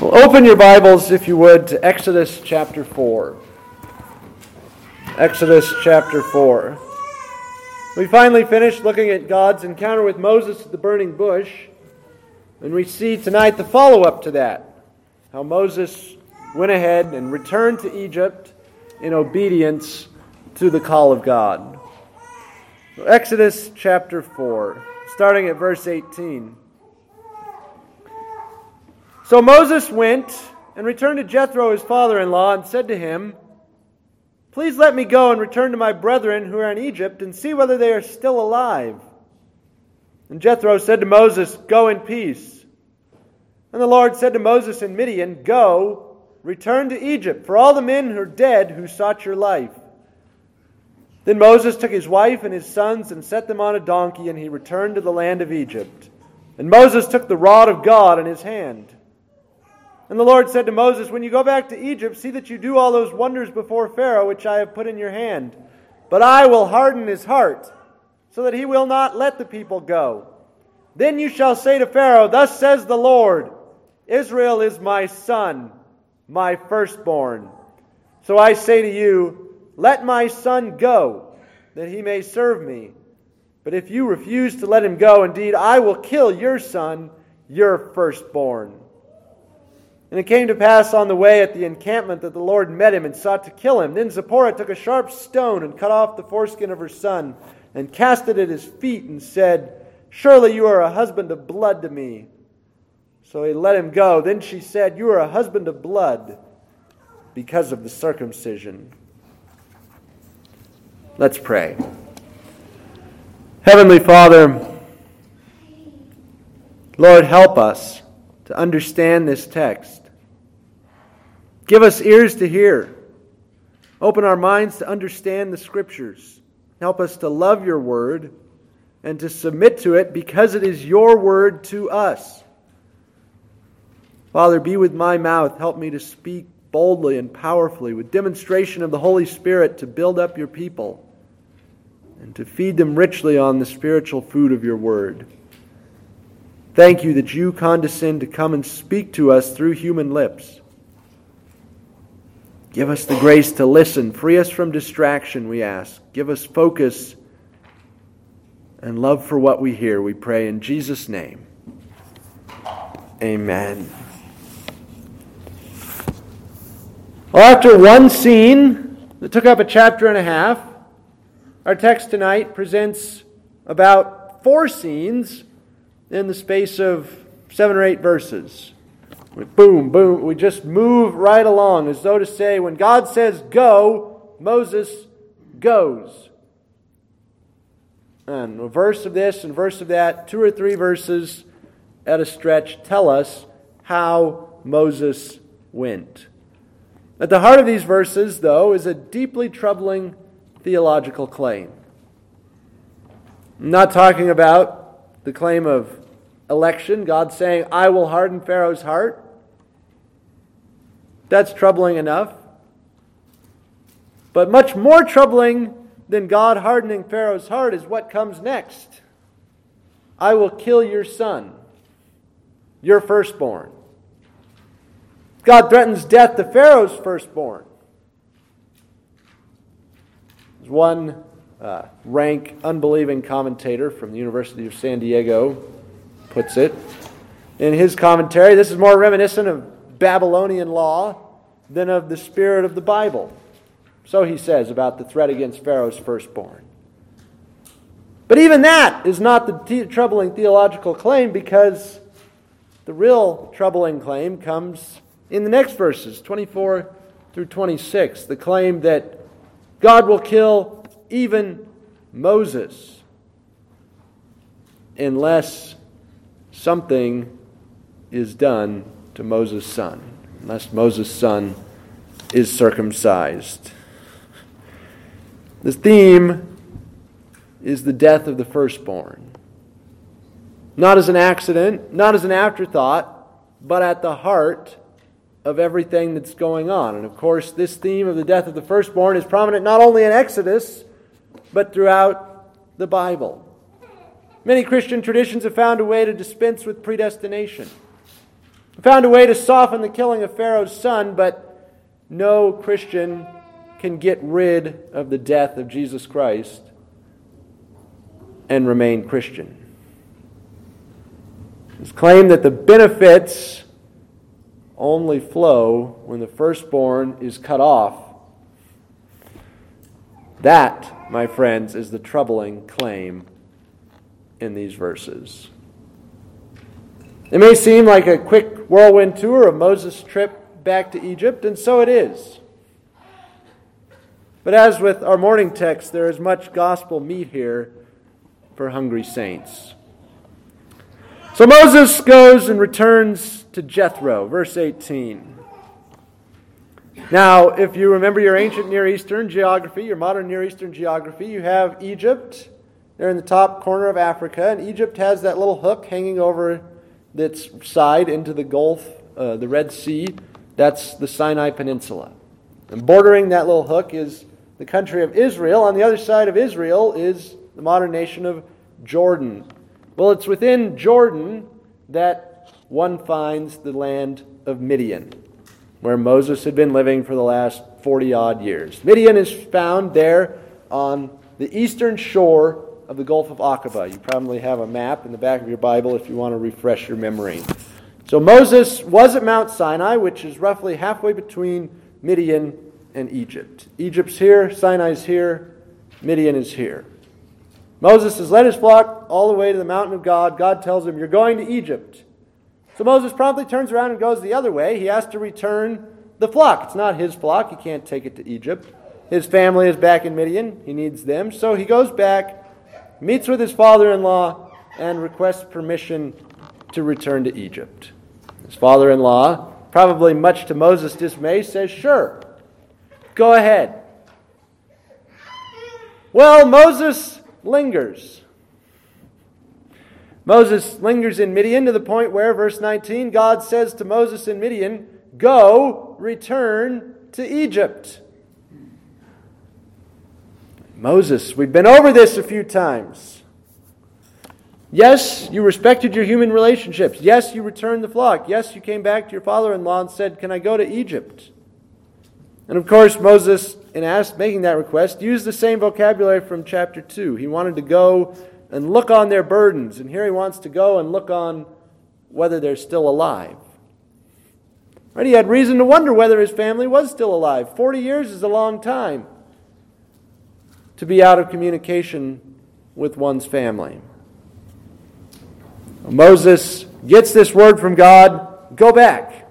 Well, open your Bibles, if you would, to Exodus chapter 4. Exodus chapter 4. We finally finished looking at God's encounter with Moses at the burning bush, and we see tonight the follow up to that. How Moses went ahead and returned to Egypt in obedience to the call of God. Exodus chapter 4, starting at verse 18. So Moses went and returned to Jethro, his father in law, and said to him, Please let me go and return to my brethren who are in Egypt and see whether they are still alive. And Jethro said to Moses, Go in peace. And the Lord said to Moses in Midian, Go, return to Egypt, for all the men who are dead who sought your life. Then Moses took his wife and his sons and set them on a donkey, and he returned to the land of Egypt. And Moses took the rod of God in his hand. And the Lord said to Moses, When you go back to Egypt, see that you do all those wonders before Pharaoh which I have put in your hand. But I will harden his heart, so that he will not let the people go. Then you shall say to Pharaoh, Thus says the Lord, Israel is my son, my firstborn. So I say to you, Let my son go, that he may serve me. But if you refuse to let him go, indeed, I will kill your son, your firstborn. And it came to pass on the way at the encampment that the Lord met him and sought to kill him. Then Zipporah took a sharp stone and cut off the foreskin of her son and cast it at his feet and said, Surely you are a husband of blood to me. So he let him go. Then she said, You are a husband of blood because of the circumcision. Let's pray. Heavenly Father, Lord, help us to understand this text. Give us ears to hear. Open our minds to understand the Scriptures. Help us to love your word and to submit to it because it is your word to us. Father, be with my mouth. Help me to speak boldly and powerfully with demonstration of the Holy Spirit to build up your people and to feed them richly on the spiritual food of your word. Thank you that you condescend to come and speak to us through human lips. Give us the grace to listen. Free us from distraction, we ask. Give us focus and love for what we hear, we pray in Jesus' name. Amen. Well, after one scene that took up a chapter and a half, our text tonight presents about four scenes in the space of seven or eight verses. Boom, boom. We just move right along as though to say, when God says go, Moses goes. And a verse of this and verse of that, two or three verses at a stretch, tell us how Moses went. At the heart of these verses, though, is a deeply troubling theological claim. I'm not talking about the claim of election, God saying, I will harden Pharaoh's heart. That's troubling enough. But much more troubling than God hardening Pharaoh's heart is what comes next. I will kill your son, your firstborn. God threatens death to Pharaoh's firstborn. There's one uh, rank, unbelieving commentator from the University of San Diego puts it in his commentary. This is more reminiscent of Babylonian law than of the spirit of the Bible. So he says about the threat against Pharaoh's firstborn. But even that is not the troubling theological claim because the real troubling claim comes in the next verses, 24 through 26. The claim that God will kill even Moses unless something is done to Moses' son, unless Moses' son is circumcised. The theme is the death of the firstborn. Not as an accident, not as an afterthought, but at the heart of everything that's going on. And of course, this theme of the death of the firstborn is prominent not only in Exodus, but throughout the Bible. Many Christian traditions have found a way to dispense with predestination. found a way to soften the killing of Pharaoh's son, but no Christian can get rid of the death of Jesus Christ and remain Christian. It's claimed that the benefits only flow when the firstborn is cut off. That, my friends, is the troubling claim in these verses. It may seem like a quick whirlwind tour of Moses' trip back to Egypt, and so it is. But as with our morning text, there is much gospel meat here for hungry saints. So Moses goes and returns to Jethro, verse 18. Now, if you remember your ancient Near Eastern geography, your modern Near Eastern geography, you have Egypt. They're in the top corner of Africa, and Egypt has that little hook hanging over its side into the Gulf, uh, the Red Sea. That's the Sinai Peninsula. And bordering that little hook is the country of Israel. On the other side of Israel is the modern nation of Jordan. Well, it's within Jordan that one finds the land of Midian, where Moses had been living for the last 40 odd years. Midian is found there on the eastern shore of the Gulf of Aqaba. You probably have a map in the back of your Bible if you want to refresh your memory. So Moses was at Mount Sinai, which is roughly halfway between Midian and Egypt. Egypt's here, Sinai's here, Midian is here. Moses has led his flock all the way to the mountain of God. God tells him, You're going to Egypt. So Moses promptly turns around and goes the other way. He has to return the flock. It's not his flock. He can't take it to Egypt. His family is back in Midian. He needs them. So he goes back, meets with his father in law, and requests permission to return to Egypt. His father in law, probably much to Moses' dismay, says, Sure, go ahead. Well, Moses lingers. Moses lingers in Midian to the point where, verse 19, God says to Moses in Midian, Go, return to Egypt. Moses, we've been over this a few times. Yes, you respected your human relationships. Yes, you returned the flock. Yes, you came back to your father in law and said, Can I go to Egypt? And of course, Moses, in ask, making that request, used the same vocabulary from chapter 2. He wanted to go and look on their burdens, and here he wants to go and look on whether they're still alive. Right? He had reason to wonder whether his family was still alive. 40 years is a long time to be out of communication with one's family. Moses gets this word from God go back.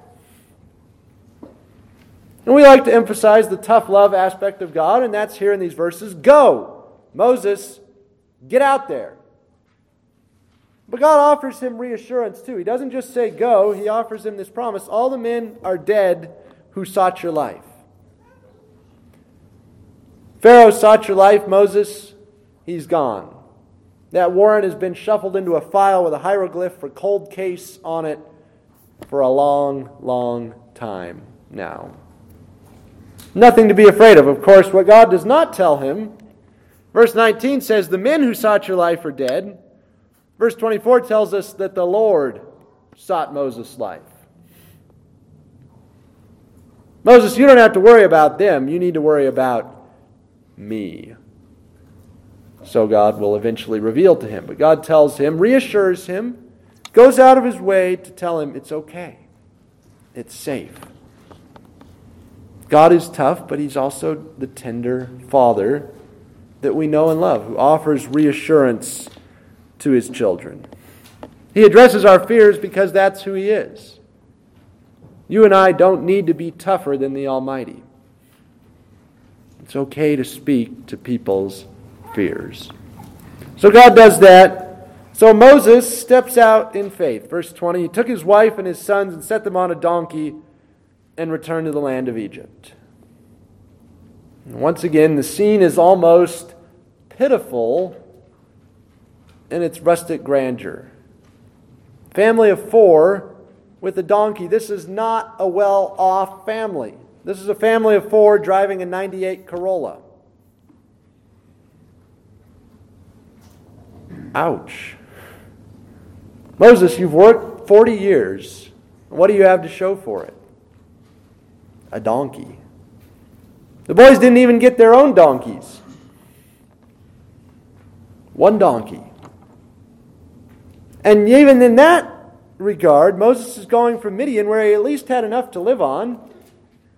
And we like to emphasize the tough love aspect of God, and that's here in these verses. Go, Moses, get out there. But God offers him reassurance too. He doesn't just say go, he offers him this promise all the men are dead who sought your life. Pharaoh sought your life, Moses, he's gone. That warrant has been shuffled into a file with a hieroglyph for cold case on it for a long, long time now. Nothing to be afraid of. Of course, what God does not tell him, verse 19 says, The men who sought your life are dead. Verse 24 tells us that the Lord sought Moses' life. Moses, you don't have to worry about them. You need to worry about me. So God will eventually reveal to him. But God tells him, reassures him, goes out of his way to tell him it's okay, it's safe. God is tough, but He's also the tender Father that we know and love, who offers reassurance to His children. He addresses our fears because that's who He is. You and I don't need to be tougher than the Almighty. It's okay to speak to people's fears. So God does that. So Moses steps out in faith. Verse 20 He took his wife and his sons and set them on a donkey and returned to the land of Egypt. once again, the scene is almost pitiful in its rustic grandeur. Family of four with a donkey. This is not a well off family. This is a family of four driving a 98 Corolla. Ouch. Moses, you've worked 40 years What do you have to show for it? A donkey. The boys didn't even get their own donkeys. One donkey. And even in that regard, Moses is going from Midian, where he at least had enough to live on,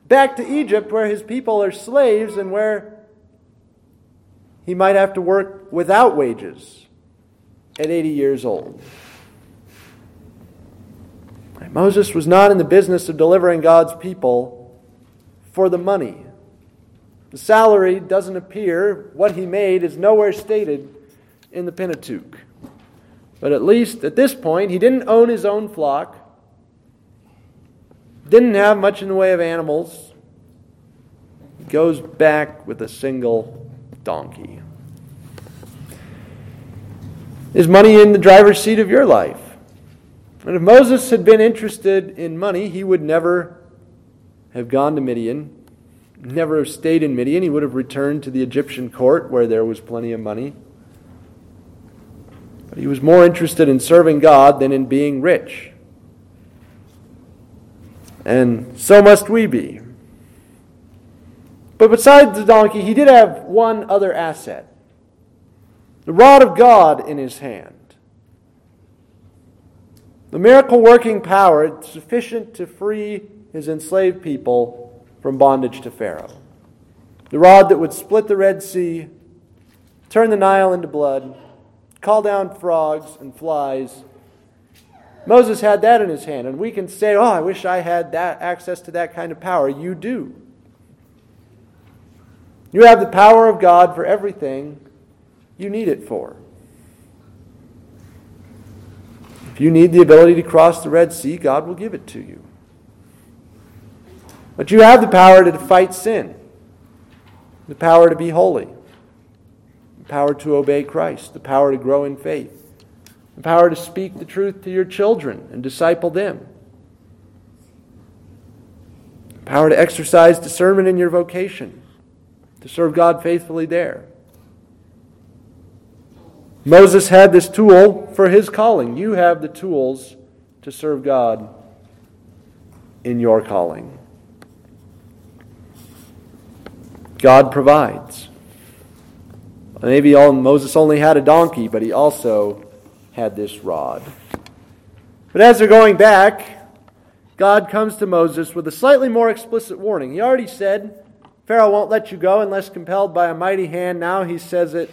back to Egypt, where his people are slaves and where he might have to work without wages at 80 years old. Moses was not in the business of delivering God's people for the money. The salary doesn't appear, what he made is nowhere stated in the Pentateuch. But at least at this point, he didn't own his own flock, didn't have much in the way of animals. He goes back with a single donkey. Is money in the driver's seat of your life? And if Moses had been interested in money, he would never have gone to Midian, never have stayed in Midian. He would have returned to the Egyptian court where there was plenty of money. But he was more interested in serving God than in being rich. And so must we be. But besides the donkey, he did have one other asset the rod of God in his hand. The miracle working power sufficient to free his enslaved people from bondage to Pharaoh. The rod that would split the Red Sea, turn the Nile into blood, call down frogs and flies. Moses had that in his hand, and we can say, Oh, I wish I had that access to that kind of power. You do. You have the power of God for everything you need it for. If you need the ability to cross the Red Sea, God will give it to you. But you have the power to fight sin, the power to be holy, the power to obey Christ, the power to grow in faith, the power to speak the truth to your children and disciple them, the power to exercise discernment in your vocation, to serve God faithfully there. Moses had this tool for his calling. You have the tools to serve God in your calling. God provides. Maybe Moses only had a donkey, but he also had this rod. But as they're going back, God comes to Moses with a slightly more explicit warning. He already said, Pharaoh won't let you go unless compelled by a mighty hand. Now he says it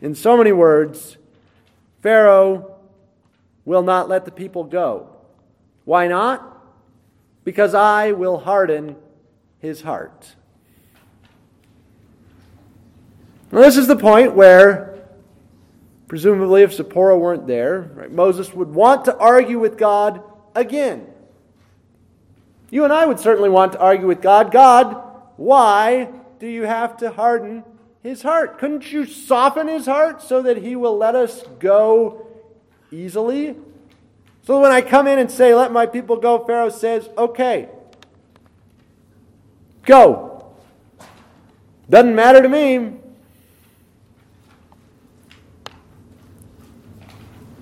in so many words, Pharaoh will not let the people go. Why not? Because I will harden his heart. Now, this is the point where, presumably, if Zipporah weren't there, right, Moses would want to argue with God again. You and I would certainly want to argue with God God, why do you have to harden his heart. Couldn't you soften his heart so that he will let us go easily? So when I come in and say, Let my people go, Pharaoh says, Okay, go. Doesn't matter to me.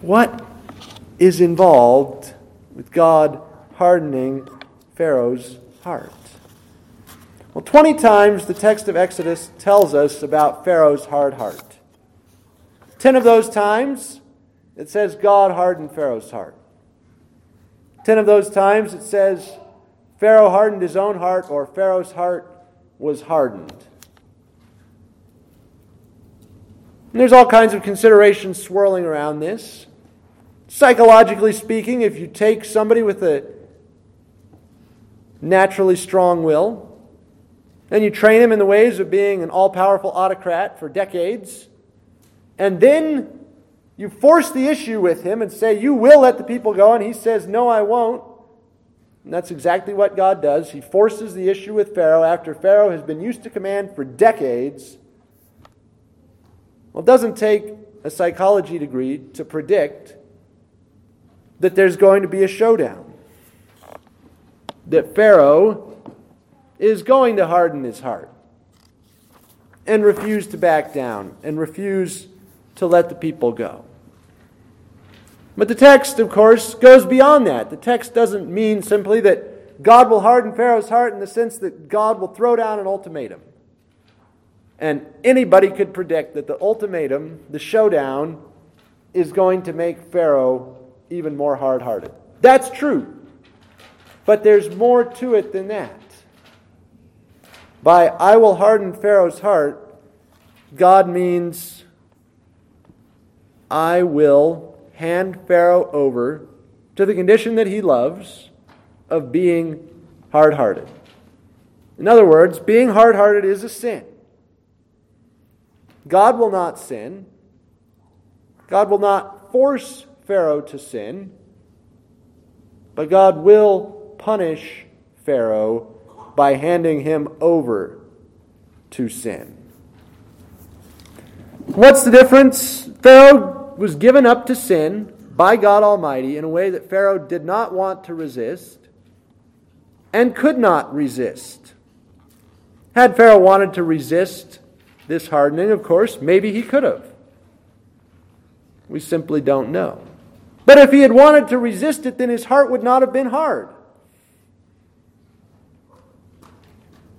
What is involved with God hardening Pharaoh's heart? Well, 20 times the text of Exodus tells us about Pharaoh's hard heart. 10 of those times it says God hardened Pharaoh's heart. 10 of those times it says Pharaoh hardened his own heart or Pharaoh's heart was hardened. And there's all kinds of considerations swirling around this. Psychologically speaking, if you take somebody with a naturally strong will, and you train him in the ways of being an all powerful autocrat for decades. And then you force the issue with him and say, You will let the people go. And he says, No, I won't. And that's exactly what God does. He forces the issue with Pharaoh after Pharaoh has been used to command for decades. Well, it doesn't take a psychology degree to predict that there's going to be a showdown. That Pharaoh is going to harden his heart and refuse to back down and refuse to let the people go. But the text, of course, goes beyond that. The text doesn't mean simply that God will harden Pharaoh's heart in the sense that God will throw down an ultimatum. And anybody could predict that the ultimatum, the showdown, is going to make Pharaoh even more hard hearted. That's true. But there's more to it than that. By I will harden Pharaoh's heart, God means I will hand Pharaoh over to the condition that he loves of being hard hearted. In other words, being hard hearted is a sin. God will not sin. God will not force Pharaoh to sin, but God will punish Pharaoh by handing him over to sin. What's the difference? Pharaoh was given up to sin by God Almighty in a way that Pharaoh did not want to resist and could not resist. Had Pharaoh wanted to resist this hardening, of course, maybe he could have. We simply don't know. But if he had wanted to resist it, then his heart would not have been hard.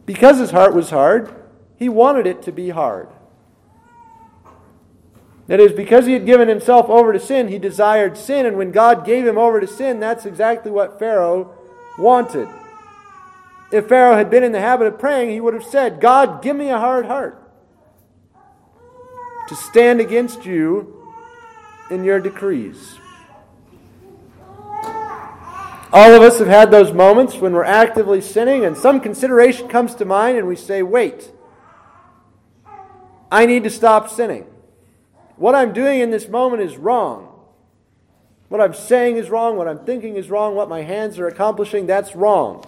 Because his heart was hard, he wanted it to be hard. That is, because he had given himself over to sin, he desired sin, and when God gave him over to sin, that's exactly what Pharaoh wanted. If Pharaoh had been in the habit of praying, he would have said, God, give me a hard heart to stand against you in your decrees. All of us have had those moments when we're actively sinning and some consideration comes to mind and we say, wait, I need to stop sinning. What I'm doing in this moment is wrong. What I'm saying is wrong. What I'm thinking is wrong. What my hands are accomplishing, that's wrong.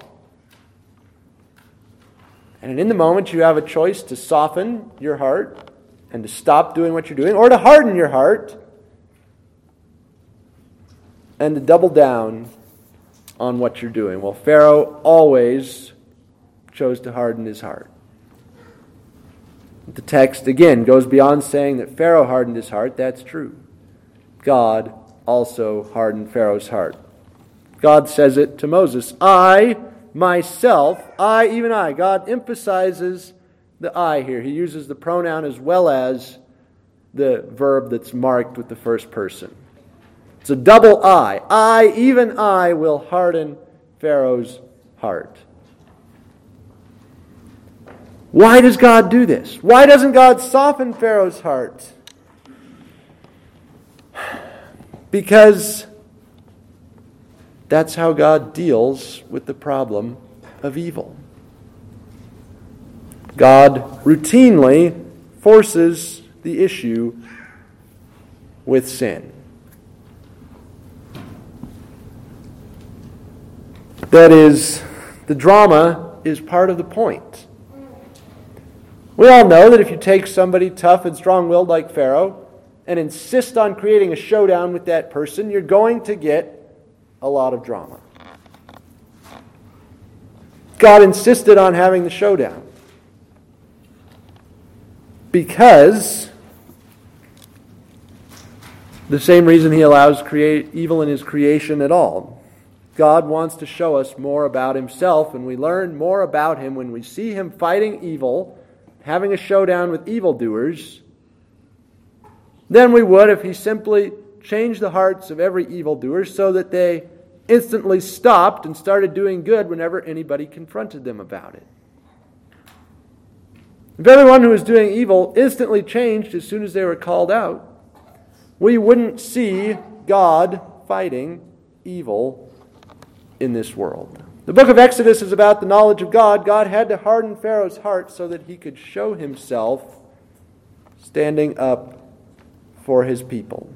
And in the moment, you have a choice to soften your heart and to stop doing what you're doing, or to harden your heart and to double down on what you're doing. Well, Pharaoh always chose to harden his heart. The text, again, goes beyond saying that Pharaoh hardened his heart. That's true. God also hardened Pharaoh's heart. God says it to Moses I, myself, I, even I. God emphasizes the I here. He uses the pronoun as well as the verb that's marked with the first person. It's a double I. I, even I, will harden Pharaoh's heart. Why does God do this? Why doesn't God soften Pharaoh's heart? Because that's how God deals with the problem of evil. God routinely forces the issue with sin. That is, the drama is part of the point. We all know that if you take somebody tough and strong willed like Pharaoh and insist on creating a showdown with that person, you're going to get a lot of drama. God insisted on having the showdown because the same reason he allows create evil in his creation at all. God wants to show us more about himself, and we learn more about him when we see him fighting evil, having a showdown with evildoers, than we would if he simply changed the hearts of every evildoer so that they instantly stopped and started doing good whenever anybody confronted them about it. If everyone who was doing evil instantly changed as soon as they were called out, we wouldn't see God fighting evil in this world. The book of Exodus is about the knowledge of God. God had to harden Pharaoh's heart so that he could show himself standing up for his people.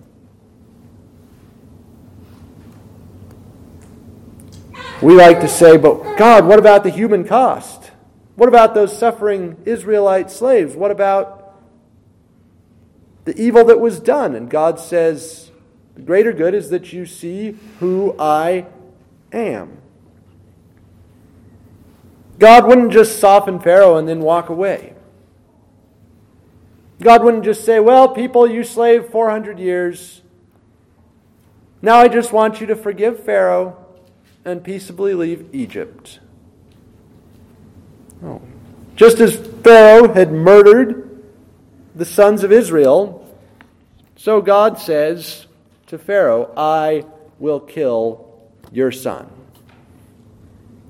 We like to say, but God, what about the human cost? What about those suffering Israelite slaves? What about the evil that was done? And God says, the greater good is that you see who I am. God wouldn't just soften Pharaoh and then walk away. God wouldn't just say, Well, people, you slaved 400 years. Now I just want you to forgive Pharaoh and peaceably leave Egypt. Oh. Just as Pharaoh had murdered the sons of Israel, so God says to Pharaoh, I will kill your son.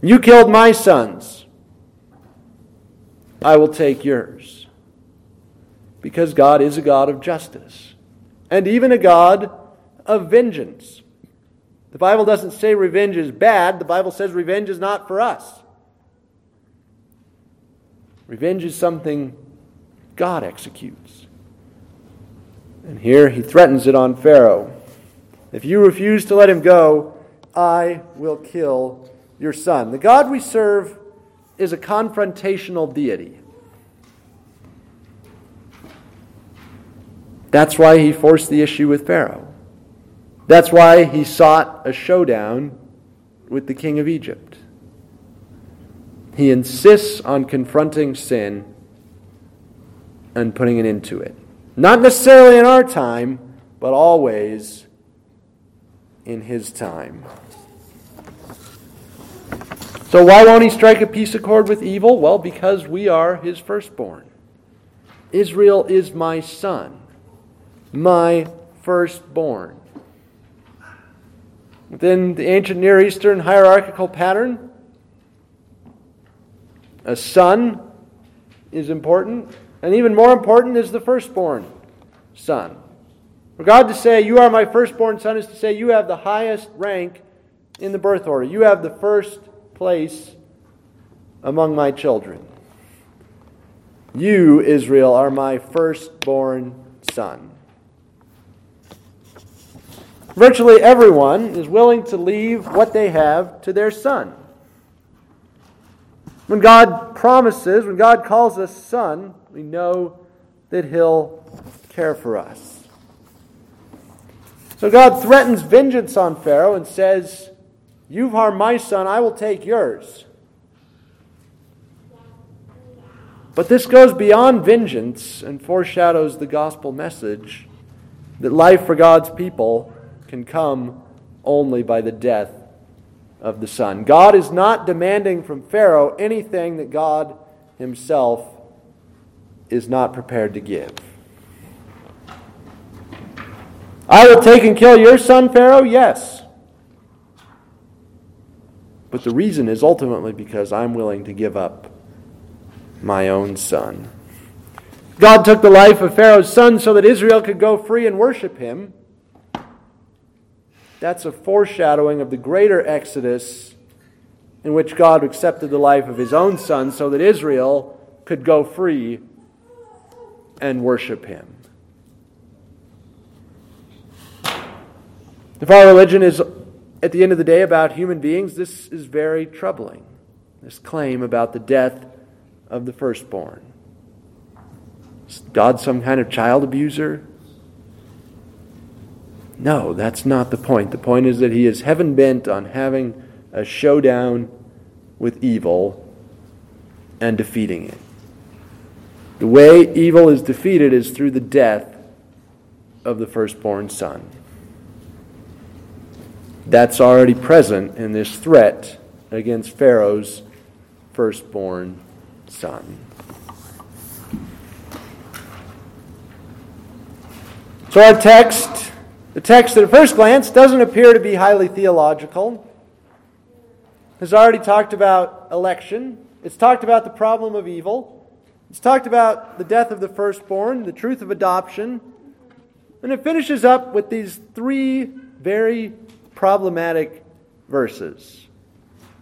You killed my sons. I will take yours. Because God is a God of justice and even a God of vengeance. The Bible doesn't say revenge is bad, the Bible says revenge is not for us. Revenge is something God executes. And here he threatens it on Pharaoh. If you refuse to let him go, I will kill your son. The God we serve is a confrontational deity. That's why he forced the issue with Pharaoh. That's why he sought a showdown with the king of Egypt. He insists on confronting sin and putting an end to it. Not necessarily in our time, but always in his time. So, why won't he strike a peace accord with evil? Well, because we are his firstborn. Israel is my son, my firstborn. Within the ancient Near Eastern hierarchical pattern, a son is important, and even more important is the firstborn son. For God to say, You are my firstborn son, is to say, You have the highest rank in the birth order. You have the first place among my children. You, Israel, are my firstborn son. Virtually everyone is willing to leave what they have to their son. When God promises, when God calls us son, we know that He'll care for us. So God threatens vengeance on Pharaoh and says, You've harmed my son, I will take yours. But this goes beyond vengeance and foreshadows the gospel message that life for God's people can come only by the death of the Son. God is not demanding from Pharaoh anything that God himself is not prepared to give. I will take and kill your son, Pharaoh? Yes. But the reason is ultimately because I'm willing to give up my own son. God took the life of Pharaoh's son so that Israel could go free and worship him. That's a foreshadowing of the greater exodus in which God accepted the life of his own son so that Israel could go free and worship him. If our religion is, at the end of the day, about human beings, this is very troubling. This claim about the death of the firstborn. Is God some kind of child abuser? No, that's not the point. The point is that he is heaven bent on having a showdown with evil and defeating it. The way evil is defeated is through the death of the firstborn son. That's already present in this threat against Pharaoh's firstborn son. So, our text the text, at first glance, doesn't appear to be highly theological. Has already talked about election. It's talked about the problem of evil. It's talked about the death of the firstborn, the truth of adoption. And it finishes up with these three very problematic verses.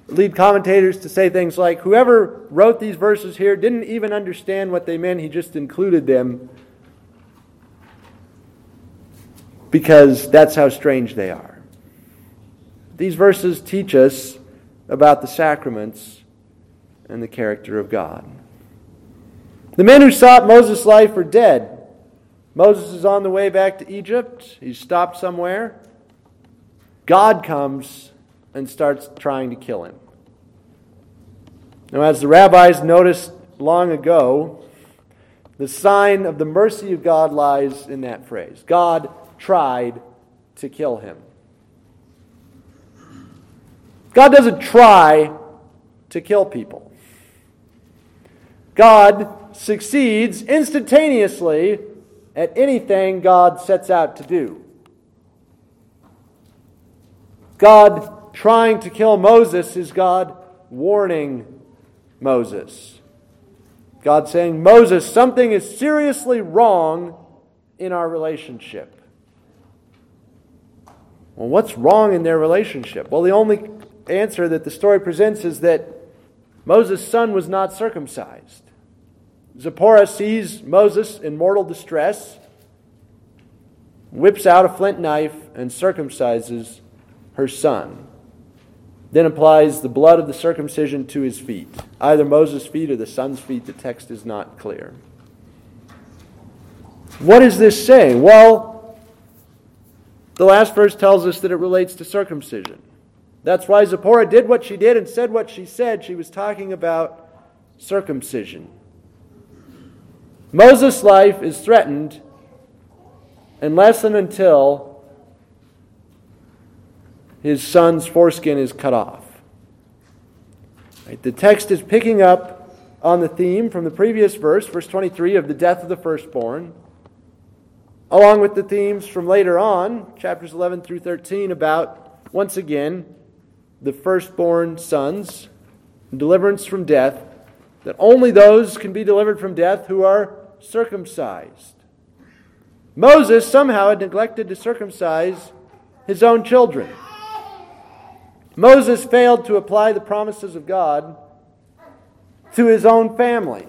Lead commentators to say things like whoever wrote these verses here didn't even understand what they meant, he just included them because that's how strange they are. These verses teach us about the sacraments and the character of God. The men who sought Moses' life are dead. Moses is on the way back to Egypt. He's stopped somewhere. God comes and starts trying to kill him. Now, as the rabbis noticed long ago, the sign of the mercy of God lies in that phrase God tried to kill him. God doesn't try to kill people. God succeeds instantaneously at anything God sets out to do. God trying to kill Moses is God warning Moses. God saying, Moses, something is seriously wrong in our relationship. Well, what's wrong in their relationship? Well, the only answer that the story presents is that Moses' son was not circumcised. Zipporah sees Moses in mortal distress, whips out a flint knife, and circumcises her son. Then applies the blood of the circumcision to his feet. Either Moses' feet or the son's feet, the text is not clear. What is this saying? Well, the last verse tells us that it relates to circumcision. That's why Zipporah did what she did and said what she said. She was talking about circumcision. Moses' life is threatened unless and until his son's foreskin is cut off. Right? The text is picking up on the theme from the previous verse, verse 23, of the death of the firstborn, along with the themes from later on, chapters 11 through 13, about, once again, the firstborn sons, deliverance from death, that only those can be delivered from death who are circumcised. Moses somehow had neglected to circumcise his own children. Moses failed to apply the promises of God to his own family.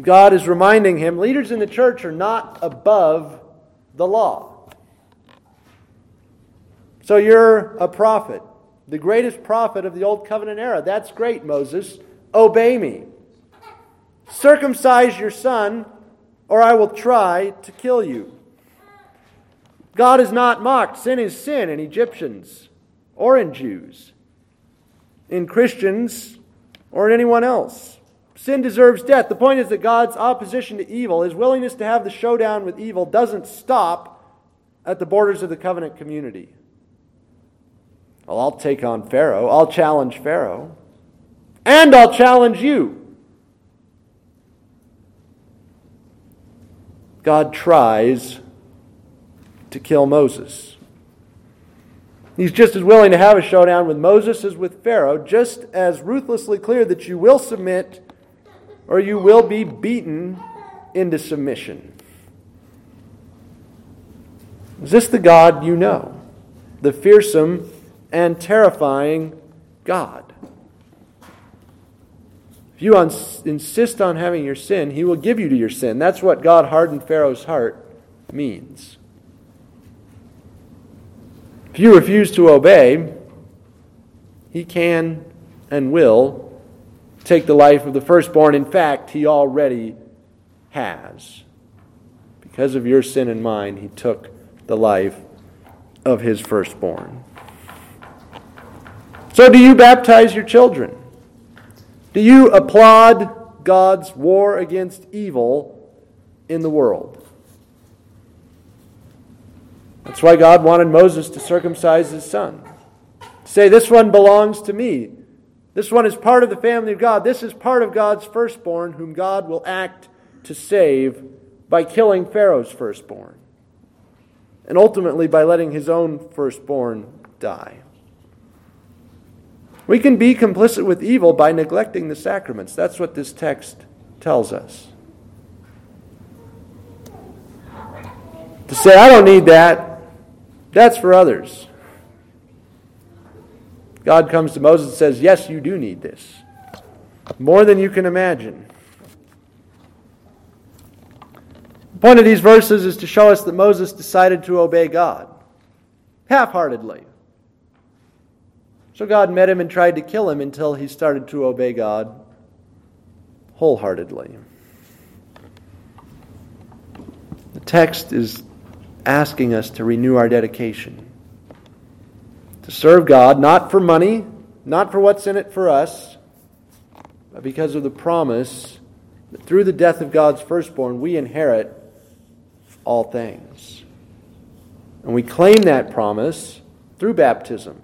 God is reminding him leaders in the church are not above the law. So you're a prophet, the greatest prophet of the Old Covenant era. That's great, Moses. Obey me. Circumcise your son, or I will try to kill you. God is not mocked. Sin is sin in Egyptians or in Jews, in Christians or in anyone else. Sin deserves death. The point is that God's opposition to evil, his willingness to have the showdown with evil, doesn't stop at the borders of the covenant community. Well, I'll take on Pharaoh. I'll challenge Pharaoh. And I'll challenge you. God tries to kill Moses. He's just as willing to have a showdown with Moses as with Pharaoh, just as ruthlessly clear that you will submit or you will be beaten into submission. Is this the God you know? The fearsome and terrifying God. If you insist on having your sin, he will give you to your sin. That's what God hardened Pharaoh's heart means. If you refuse to obey, he can and will take the life of the firstborn. In fact, he already has. Because of your sin and mine, he took the life of his firstborn. So, do you baptize your children? Do you applaud God's war against evil in the world? That's why God wanted Moses to circumcise his son. Say, This one belongs to me. This one is part of the family of God. This is part of God's firstborn, whom God will act to save by killing Pharaoh's firstborn, and ultimately by letting his own firstborn die. We can be complicit with evil by neglecting the sacraments. That's what this text tells us. To say, I don't need that, that's for others. God comes to Moses and says, Yes, you do need this. More than you can imagine. The point of these verses is to show us that Moses decided to obey God half heartedly. So God met him and tried to kill him until he started to obey God wholeheartedly. The text is asking us to renew our dedication, to serve God, not for money, not for what's in it for us, but because of the promise that through the death of God's firstborn, we inherit all things. And we claim that promise through baptism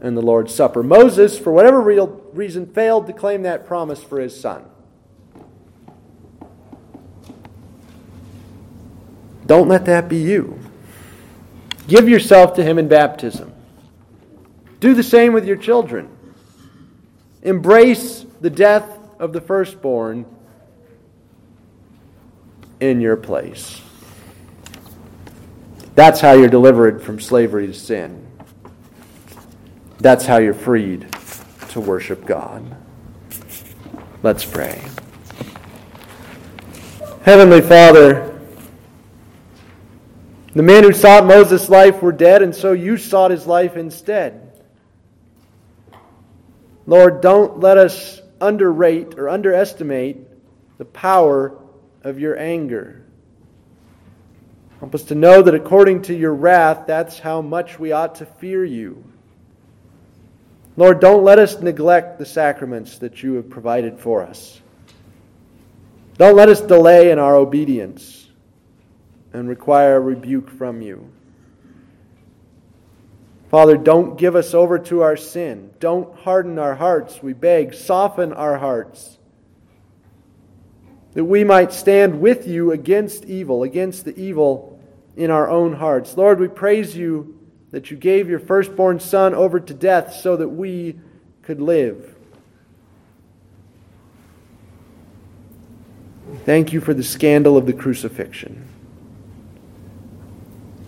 and the Lord's Supper. Moses, for whatever real reason, failed to claim that promise for his son. Don't let that be you. Give yourself to him in baptism. Do the same with your children. Embrace the death of the firstborn in your place. That's how you're delivered from slavery to sin. That's how you're freed to worship God. Let's pray. Heavenly Father, the men who sought Moses' life were dead, and so you sought his life instead. Lord, don't let us underrate or underestimate the power of your anger. Help us to know that according to your wrath, that's how much we ought to fear you. Lord, don't let us neglect the sacraments that you have provided for us. Don't let us delay in our obedience and require rebuke from you. Father, don't give us over to our sin. Don't harden our hearts, we beg. Soften our hearts. That we might stand with you against evil, against the evil in our own hearts. Lord, we praise you that you gave your firstborn Son over to death so that we could live. Thank you for the scandal of the crucifixion.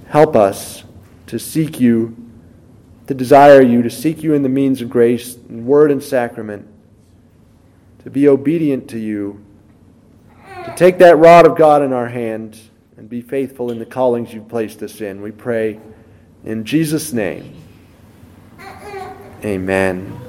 Help us to seek you, to desire you, to seek you in the means of grace, in word and sacrament, to be obedient to you, to take that rod of God in our hand and be faithful in the callings you've placed us in. We pray in Jesus' name, amen.